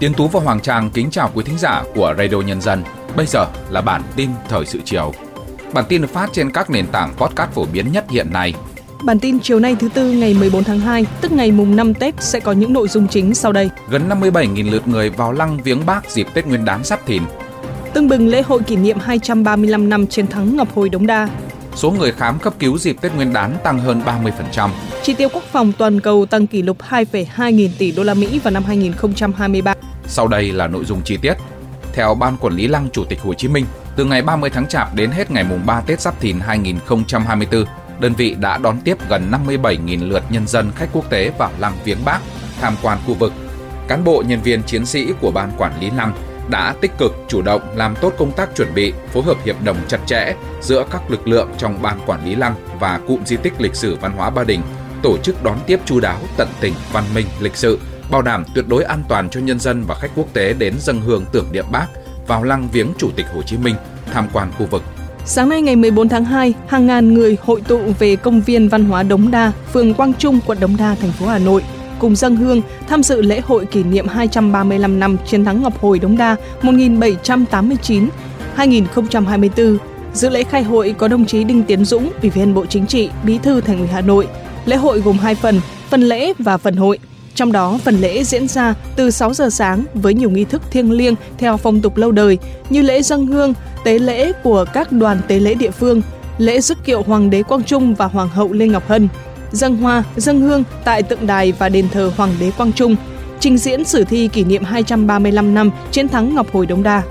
Tiến Tú và Hoàng Trang kính chào quý thính giả của Radio Nhân dân. Bây giờ là bản tin thời sự chiều. Bản tin được phát trên các nền tảng podcast phổ biến nhất hiện nay. Bản tin chiều nay thứ tư ngày 14 tháng 2, tức ngày mùng 5 Tết sẽ có những nội dung chính sau đây. Gần 57.000 lượt người vào lăng viếng Bác dịp Tết Nguyên đán Giáp Thìn. Tưng bừng lễ hội kỷ niệm 235 năm chiến thắng Ngọc Hồi Đống Đa. Số người khám cấp cứu dịp Tết Nguyên đán tăng hơn 30%. Chi tiêu quốc phòng toàn cầu tăng kỷ lục 2,2 nghìn tỷ đô la Mỹ vào năm 2023. Sau đây là nội dung chi tiết. Theo Ban Quản lý Lăng Chủ tịch Hồ Chí Minh, từ ngày 30 tháng Chạp đến hết ngày mùng 3 Tết Giáp Thìn 2024, đơn vị đã đón tiếp gần 57.000 lượt nhân dân khách quốc tế vào lăng viếng Bác, tham quan khu vực. Cán bộ nhân viên chiến sĩ của Ban Quản lý Lăng đã tích cực chủ động làm tốt công tác chuẩn bị, phối hợp hiệp đồng chặt chẽ giữa các lực lượng trong Ban Quản lý Lăng và cụm di tích lịch sử văn hóa Ba Đình, tổ chức đón tiếp chu đáo, tận tình, văn minh, lịch sự, bảo đảm tuyệt đối an toàn cho nhân dân và khách quốc tế đến dân hương tưởng niệm Bác vào lăng viếng Chủ tịch Hồ Chí Minh, tham quan khu vực. Sáng nay ngày 14 tháng 2, hàng ngàn người hội tụ về công viên văn hóa Đống Đa, phường Quang Trung, quận Đống Đa, thành phố Hà Nội cùng dân hương tham dự lễ hội kỷ niệm 235 năm chiến thắng Ngọc Hồi Đống Đa 1789 2024. Dự lễ khai hội có đồng chí Đinh Tiến Dũng, Ủy viên Bộ Chính trị, Bí thư Thành ủy Hà Nội. Lễ hội gồm hai phần, phần lễ và phần hội. Trong đó, phần lễ diễn ra từ 6 giờ sáng với nhiều nghi thức thiêng liêng theo phong tục lâu đời như lễ dân hương, tế lễ của các đoàn tế lễ địa phương, lễ dứt kiệu Hoàng đế Quang Trung và Hoàng hậu Lê Ngọc Hân, dâng hoa, dâng hương tại tượng đài và đền thờ Hoàng đế Quang Trung, trình diễn sử thi kỷ niệm 235 năm chiến thắng Ngọc Hồi Đống Đa.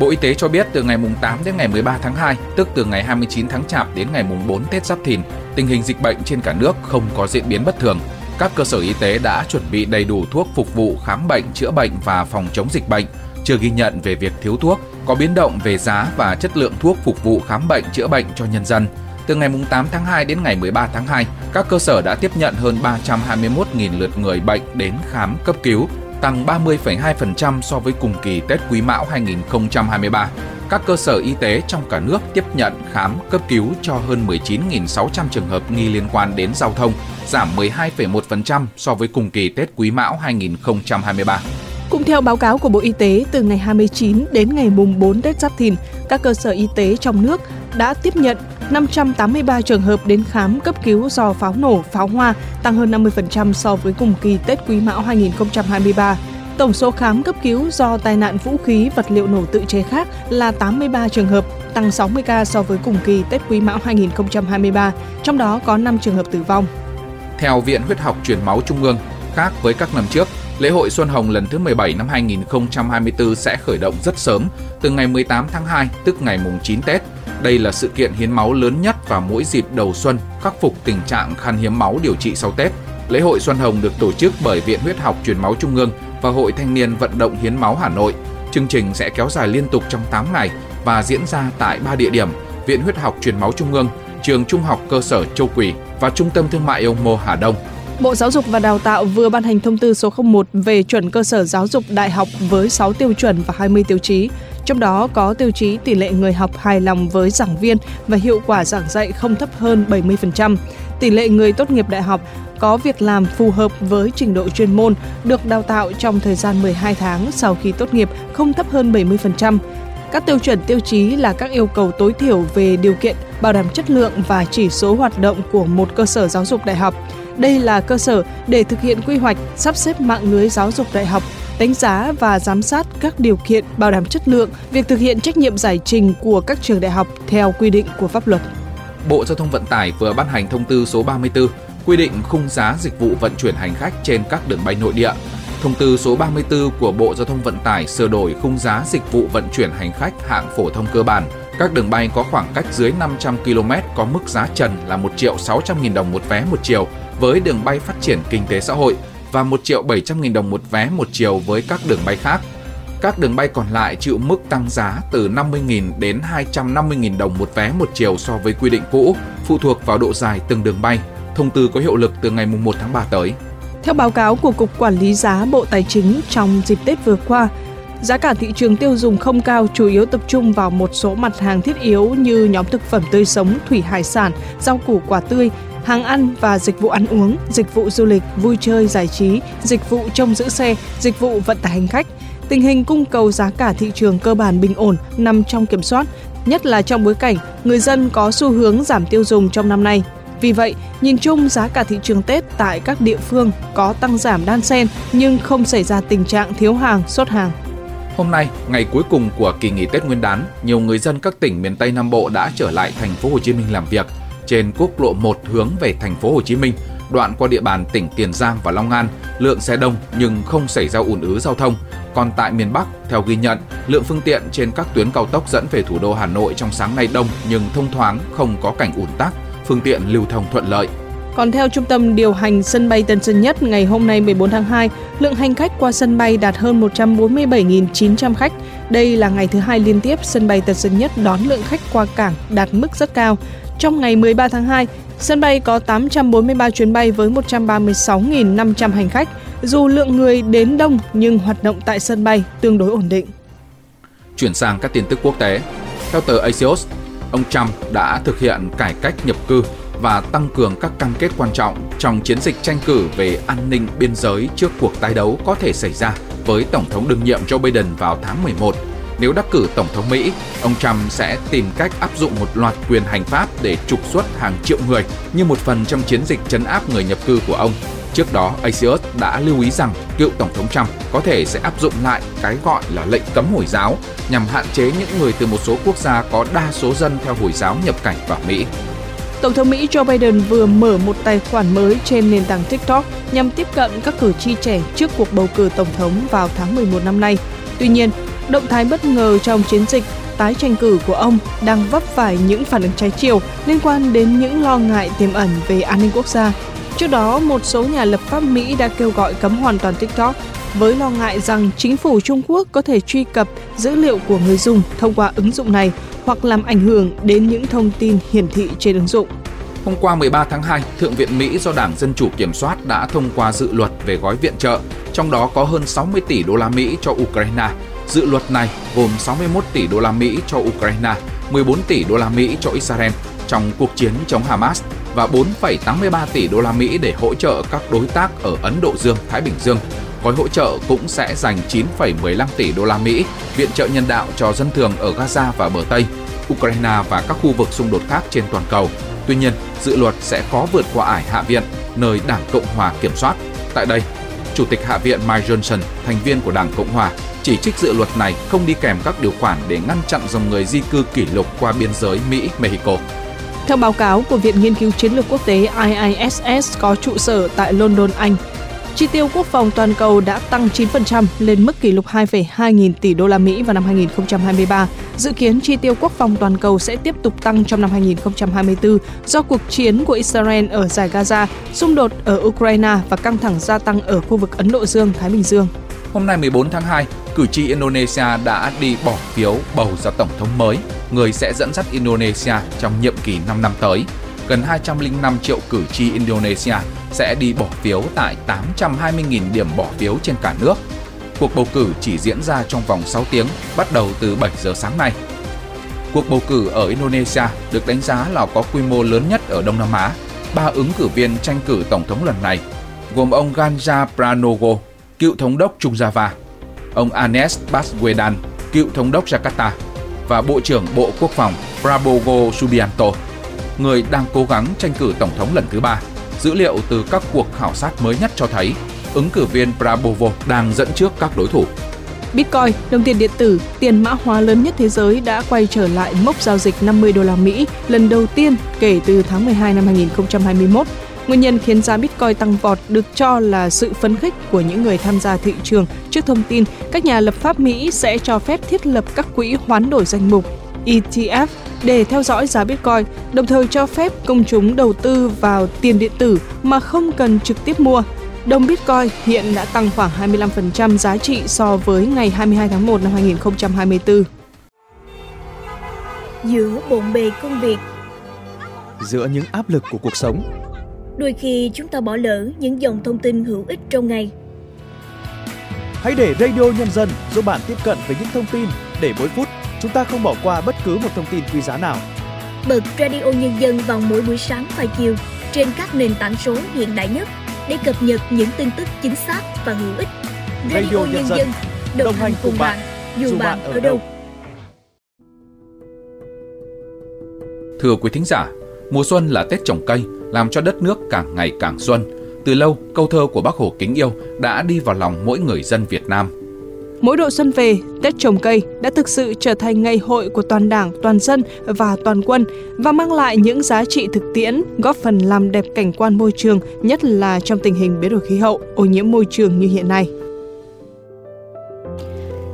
Bộ Y tế cho biết từ ngày mùng 8 đến ngày 13 tháng 2, tức từ ngày 29 tháng Chạp đến ngày mùng 4 Tết Giáp Thìn, tình hình dịch bệnh trên cả nước không có diễn biến bất thường. Các cơ sở y tế đã chuẩn bị đầy đủ thuốc phục vụ khám bệnh, chữa bệnh và phòng chống dịch bệnh, chưa ghi nhận về việc thiếu thuốc, có biến động về giá và chất lượng thuốc phục vụ khám bệnh, chữa bệnh cho nhân dân. Từ ngày 8 tháng 2 đến ngày 13 tháng 2, các cơ sở đã tiếp nhận hơn 321.000 lượt người bệnh đến khám cấp cứu, tăng 30,2% so với cùng kỳ Tết Quý Mão 2023. Các cơ sở y tế trong cả nước tiếp nhận khám cấp cứu cho hơn 19.600 trường hợp nghi liên quan đến giao thông, giảm 12,1% so với cùng kỳ Tết Quý Mão 2023. Cũng theo báo cáo của Bộ Y tế, từ ngày 29 đến ngày mùng 4 Tết Giáp Thìn, các cơ sở y tế trong nước đã tiếp nhận 583 trường hợp đến khám cấp cứu do pháo nổ, pháo hoa, tăng hơn 50% so với cùng kỳ Tết Quý Mão 2023. Tổng số khám cấp cứu do tai nạn vũ khí vật liệu nổ tự chế khác là 83 trường hợp, tăng 60 ca so với cùng kỳ Tết Quý Mão 2023, trong đó có 5 trường hợp tử vong. Theo Viện Huyết học Truyền máu Trung ương, khác với các năm trước, lễ hội Xuân Hồng lần thứ 17 năm 2024 sẽ khởi động rất sớm, từ ngày 18 tháng 2, tức ngày mùng 9 Tết. Đây là sự kiện hiến máu lớn nhất vào mỗi dịp đầu xuân, khắc phục tình trạng khan hiếm máu điều trị sau Tết. Lễ hội Xuân Hồng được tổ chức bởi Viện Huyết học Truyền máu Trung ương và Hội Thanh niên Vận động Hiến máu Hà Nội. Chương trình sẽ kéo dài liên tục trong 8 ngày và diễn ra tại 3 địa điểm: Viện Huyết học Truyền máu Trung ương, Trường Trung học cơ sở Châu Quỳ và Trung tâm Thương mại Ông Mô Hà Đông. Bộ Giáo dục và Đào tạo vừa ban hành thông tư số 01 về chuẩn cơ sở giáo dục đại học với 6 tiêu chuẩn và 20 tiêu chí. Trong đó có tiêu chí tỷ lệ người học hài lòng với giảng viên và hiệu quả giảng dạy không thấp hơn 70%. Tỷ lệ người tốt nghiệp đại học có việc làm phù hợp với trình độ chuyên môn, được đào tạo trong thời gian 12 tháng sau khi tốt nghiệp không thấp hơn 70%. Các tiêu chuẩn tiêu chí là các yêu cầu tối thiểu về điều kiện bảo đảm chất lượng và chỉ số hoạt động của một cơ sở giáo dục đại học. Đây là cơ sở để thực hiện quy hoạch, sắp xếp mạng lưới giáo dục đại học, đánh giá và giám sát các điều kiện bảo đảm chất lượng, việc thực hiện trách nhiệm giải trình của các trường đại học theo quy định của pháp luật. Bộ Giao thông Vận tải vừa ban hành thông tư số 34 quy định khung giá dịch vụ vận chuyển hành khách trên các đường bay nội địa. Thông tư số 34 của Bộ Giao thông Vận tải sửa đổi khung giá dịch vụ vận chuyển hành khách hạng phổ thông cơ bản. Các đường bay có khoảng cách dưới 500 km có mức giá trần là 1 triệu 600 nghìn đồng một vé một chiều với đường bay phát triển kinh tế xã hội và 1 triệu 700 nghìn đồng một vé một chiều với các đường bay khác. Các đường bay còn lại chịu mức tăng giá từ 50.000 đến 250.000 đồng một vé một chiều so với quy định cũ, phụ thuộc vào độ dài từng đường bay. Thông tư có hiệu lực từ ngày 1 tháng 3 tới. Theo báo cáo của Cục Quản lý giá Bộ Tài chính trong dịp Tết vừa qua, giá cả thị trường tiêu dùng không cao chủ yếu tập trung vào một số mặt hàng thiết yếu như nhóm thực phẩm tươi sống, thủy hải sản, rau củ quả tươi, hàng ăn và dịch vụ ăn uống, dịch vụ du lịch, vui chơi giải trí, dịch vụ trông giữ xe, dịch vụ vận tải hành khách. Tình hình cung cầu giá cả thị trường cơ bản bình ổn, nằm trong kiểm soát, nhất là trong bối cảnh người dân có xu hướng giảm tiêu dùng trong năm nay. Vì vậy, nhìn chung giá cả thị trường Tết tại các địa phương có tăng giảm đan xen nhưng không xảy ra tình trạng thiếu hàng, sốt hàng. Hôm nay, ngày cuối cùng của kỳ nghỉ Tết Nguyên đán, nhiều người dân các tỉnh miền Tây Nam Bộ đã trở lại thành phố Hồ Chí Minh làm việc. Trên quốc lộ 1 hướng về thành phố Hồ Chí Minh, đoạn qua địa bàn tỉnh Tiền Giang và Long An, lượng xe đông nhưng không xảy ra ùn ứ giao thông. Còn tại miền Bắc, theo ghi nhận, lượng phương tiện trên các tuyến cao tốc dẫn về thủ đô Hà Nội trong sáng nay đông nhưng thông thoáng, không có cảnh ùn tắc, phương tiện lưu thông thuận lợi. Còn theo Trung tâm điều hành sân bay Tân Sơn Nhất, ngày hôm nay 14 tháng 2, lượng hành khách qua sân bay đạt hơn 147.900 khách. Đây là ngày thứ hai liên tiếp sân bay Tân Sơn Nhất đón lượng khách qua cảng đạt mức rất cao. Trong ngày 13 tháng 2, sân bay có 843 chuyến bay với 136.500 hành khách. Dù lượng người đến đông nhưng hoạt động tại sân bay tương đối ổn định. Chuyển sang các tin tức quốc tế. Theo tờ Axios, ông Trump đã thực hiện cải cách nhập cư và tăng cường các cam kết quan trọng trong chiến dịch tranh cử về an ninh biên giới trước cuộc tái đấu có thể xảy ra với Tổng thống đương nhiệm Joe Biden vào tháng 11. Nếu đắc cử Tổng thống Mỹ, ông Trump sẽ tìm cách áp dụng một loạt quyền hành pháp để trục xuất hàng triệu người như một phần trong chiến dịch chấn áp người nhập cư của ông. Trước đó, Axios đã lưu ý rằng cựu Tổng thống Trump có thể sẽ áp dụng lại cái gọi là lệnh cấm Hồi giáo nhằm hạn chế những người từ một số quốc gia có đa số dân theo Hồi giáo nhập cảnh vào Mỹ. Tổng thống Mỹ Joe Biden vừa mở một tài khoản mới trên nền tảng TikTok nhằm tiếp cận các cử tri trẻ trước cuộc bầu cử tổng thống vào tháng 11 năm nay. Tuy nhiên, động thái bất ngờ trong chiến dịch tái tranh cử của ông đang vấp phải những phản ứng trái chiều liên quan đến những lo ngại tiềm ẩn về an ninh quốc gia. Trước đó, một số nhà lập pháp Mỹ đã kêu gọi cấm hoàn toàn TikTok với lo ngại rằng chính phủ Trung Quốc có thể truy cập dữ liệu của người dùng thông qua ứng dụng này hoặc làm ảnh hưởng đến những thông tin hiển thị trên ứng dụng. Hôm qua 13 tháng 2, Thượng viện Mỹ do Đảng Dân Chủ kiểm soát đã thông qua dự luật về gói viện trợ, trong đó có hơn 60 tỷ đô la Mỹ cho Ukraine. Dự luật này gồm 61 tỷ đô la Mỹ cho Ukraine, 14 tỷ đô la Mỹ cho Israel trong cuộc chiến chống Hamas và 4,83 tỷ đô la Mỹ để hỗ trợ các đối tác ở Ấn Độ Dương, Thái Bình Dương. Gói hỗ trợ cũng sẽ dành 9,15 tỷ đô la Mỹ viện trợ nhân đạo cho dân thường ở Gaza và bờ Tây, Ukraine và các khu vực xung đột khác trên toàn cầu. Tuy nhiên, dự luật sẽ khó vượt qua ải Hạ viện, nơi Đảng Cộng hòa kiểm soát. Tại đây, Chủ tịch Hạ viện Mike Johnson, thành viên của Đảng Cộng hòa, chỉ trích dự luật này không đi kèm các điều khoản để ngăn chặn dòng người di cư kỷ lục qua biên giới Mỹ-Mexico. Theo báo cáo của Viện Nghiên cứu Chiến lược Quốc tế IISS có trụ sở tại London, Anh, chi tiêu quốc phòng toàn cầu đã tăng 9% lên mức kỷ lục 2,2 nghìn tỷ đô la Mỹ vào năm 2023. Dự kiến chi tiêu quốc phòng toàn cầu sẽ tiếp tục tăng trong năm 2024 do cuộc chiến của Israel ở giải Gaza, xung đột ở Ukraine và căng thẳng gia tăng ở khu vực Ấn Độ Dương, Thái Bình Dương. Hôm nay 14 tháng 2, cử tri Indonesia đã đi bỏ phiếu bầu ra tổng thống mới, người sẽ dẫn dắt Indonesia trong nhiệm kỳ 5 năm tới. Gần 205 triệu cử tri Indonesia sẽ đi bỏ phiếu tại 820.000 điểm bỏ phiếu trên cả nước. Cuộc bầu cử chỉ diễn ra trong vòng 6 tiếng, bắt đầu từ 7 giờ sáng nay. Cuộc bầu cử ở Indonesia được đánh giá là có quy mô lớn nhất ở Đông Nam Á. Ba ứng cử viên tranh cử tổng thống lần này gồm ông Ganja Pranowo, cựu thống đốc Trung Java, ông Anes Baswedan, cựu thống đốc Jakarta và Bộ trưởng Bộ Quốc phòng Prabowo Subianto, người đang cố gắng tranh cử tổng thống lần thứ ba. Dữ liệu từ các cuộc khảo sát mới nhất cho thấy ứng cử viên Prabowo đang dẫn trước các đối thủ. Bitcoin, đồng tiền điện tử, tiền mã hóa lớn nhất thế giới đã quay trở lại mốc giao dịch 50 đô la Mỹ lần đầu tiên kể từ tháng 12 năm 2021 Nguyên nhân khiến giá Bitcoin tăng vọt được cho là sự phấn khích của những người tham gia thị trường trước thông tin các nhà lập pháp Mỹ sẽ cho phép thiết lập các quỹ hoán đổi danh mục ETF để theo dõi giá Bitcoin, đồng thời cho phép công chúng đầu tư vào tiền điện tử mà không cần trực tiếp mua. Đồng Bitcoin hiện đã tăng khoảng 25% giá trị so với ngày 22 tháng 1 năm 2024. Giữa bộn bề công việc Giữa những áp lực của cuộc sống Đôi khi chúng ta bỏ lỡ những dòng thông tin hữu ích trong ngày. Hãy để Radio Nhân dân giúp bạn tiếp cận với những thông tin để mỗi phút chúng ta không bỏ qua bất cứ một thông tin quý giá nào. Bật Radio Nhân dân vào mỗi buổi sáng và chiều trên các nền tảng số hiện đại nhất để cập nhật những tin tức chính xác và hữu ích. Radio, Radio Nhân dân, dân đồng hành cùng bạn, dù bạn ở đâu. Thưa quý thính giả, mùa xuân là Tết trồng cây, làm cho đất nước càng ngày càng xuân. Từ lâu, câu thơ của Bác Hồ kính yêu đã đi vào lòng mỗi người dân Việt Nam. Mỗi độ xuân về, Tết trồng cây đã thực sự trở thành ngày hội của toàn đảng, toàn dân và toàn quân và mang lại những giá trị thực tiễn, góp phần làm đẹp cảnh quan môi trường, nhất là trong tình hình biến đổi khí hậu, ô nhiễm môi trường như hiện nay.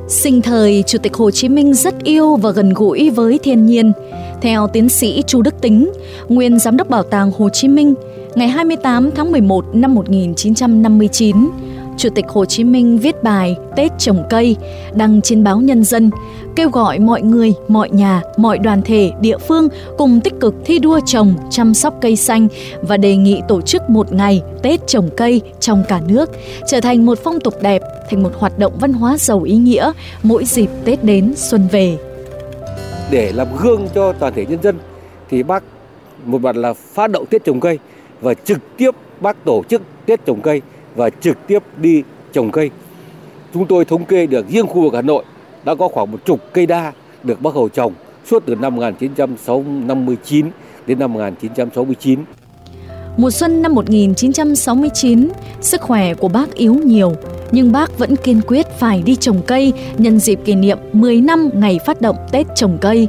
Sinh thời, Chủ tịch Hồ Chí Minh rất yêu và gần gũi với thiên nhiên. Theo tiến sĩ Chu Đức Tính, nguyên giám đốc Bảo tàng Hồ Chí Minh, ngày 28 tháng 11 năm 1959, Chủ tịch Hồ Chí Minh viết bài Tết trồng cây đăng trên báo Nhân dân, kêu gọi mọi người, mọi nhà, mọi đoàn thể, địa phương cùng tích cực thi đua trồng, chăm sóc cây xanh và đề nghị tổ chức một ngày Tết trồng cây trong cả nước, trở thành một phong tục đẹp, thành một hoạt động văn hóa giàu ý nghĩa mỗi dịp Tết đến xuân về. Để làm gương cho toàn thể nhân dân thì bác một mặt là phát động Tết trồng cây và trực tiếp bác tổ chức Tết trồng cây và trực tiếp đi trồng cây. Chúng tôi thống kê được riêng khu vực Hà Nội đã có khoảng một chục cây đa được Bác Hồ trồng suốt từ năm 1959 đến năm 1969. Mùa xuân năm 1969, sức khỏe của bác yếu nhiều, nhưng bác vẫn kiên quyết phải đi trồng cây nhân dịp kỷ niệm 10 năm ngày phát động Tết trồng cây.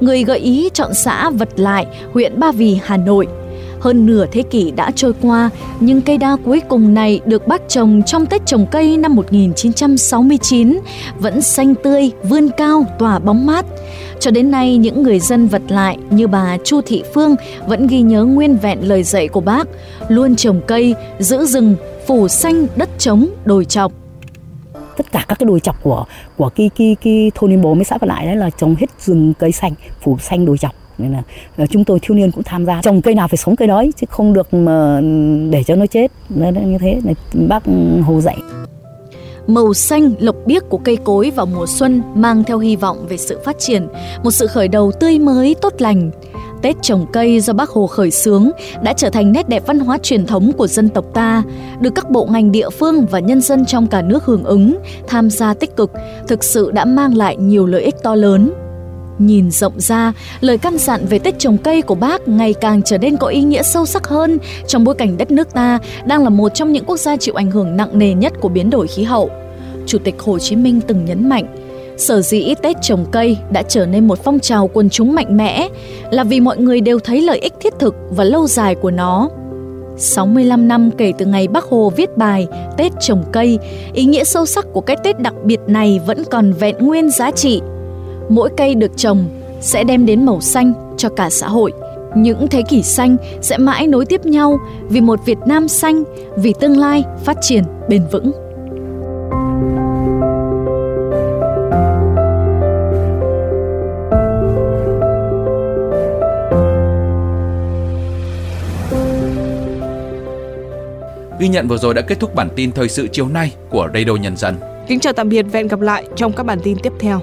Người gợi ý chọn xã Vật Lại, huyện Ba Vì, Hà Nội – hơn nửa thế kỷ đã trôi qua, nhưng cây đa cuối cùng này được bác trồng trong Tết trồng cây năm 1969 vẫn xanh tươi, vươn cao, tỏa bóng mát. Cho đến nay, những người dân vật lại như bà Chu Thị Phương vẫn ghi nhớ nguyên vẹn lời dạy của bác, luôn trồng cây, giữ rừng, phủ xanh đất trống, đồi chọc tất cả các cái đồi chọc của của cái cái cái thôn liên bố mới xã còn lại đấy là trồng hết rừng cây xanh phủ xanh đồi chọc nên là ờ, chúng tôi thiếu niên cũng tham gia trồng cây nào phải sống cây đó chứ không được mà để cho nó chết nên như thế này bác hồ dạy màu xanh lộc biếc của cây cối vào mùa xuân mang theo hy vọng về sự phát triển, một sự khởi đầu tươi mới tốt lành. Tết trồng cây do Bác Hồ khởi xướng đã trở thành nét đẹp văn hóa truyền thống của dân tộc ta, được các bộ ngành địa phương và nhân dân trong cả nước hưởng ứng, tham gia tích cực, thực sự đã mang lại nhiều lợi ích to lớn. Nhìn rộng ra, lời căn dặn về Tết trồng cây của bác ngày càng trở nên có ý nghĩa sâu sắc hơn trong bối cảnh đất nước ta đang là một trong những quốc gia chịu ảnh hưởng nặng nề nhất của biến đổi khí hậu. Chủ tịch Hồ Chí Minh từng nhấn mạnh, sở dĩ Tết trồng cây đã trở nên một phong trào quần chúng mạnh mẽ là vì mọi người đều thấy lợi ích thiết thực và lâu dài của nó. 65 năm kể từ ngày Bác Hồ viết bài Tết trồng cây, ý nghĩa sâu sắc của cái Tết đặc biệt này vẫn còn vẹn nguyên giá trị – mỗi cây được trồng sẽ đem đến màu xanh cho cả xã hội. Những thế kỷ xanh sẽ mãi nối tiếp nhau vì một Việt Nam xanh, vì tương lai phát triển bền vững. Ghi nhận vừa rồi đã kết thúc bản tin thời sự chiều nay của Radio Nhân dân. Kính chào tạm biệt và hẹn gặp lại trong các bản tin tiếp theo.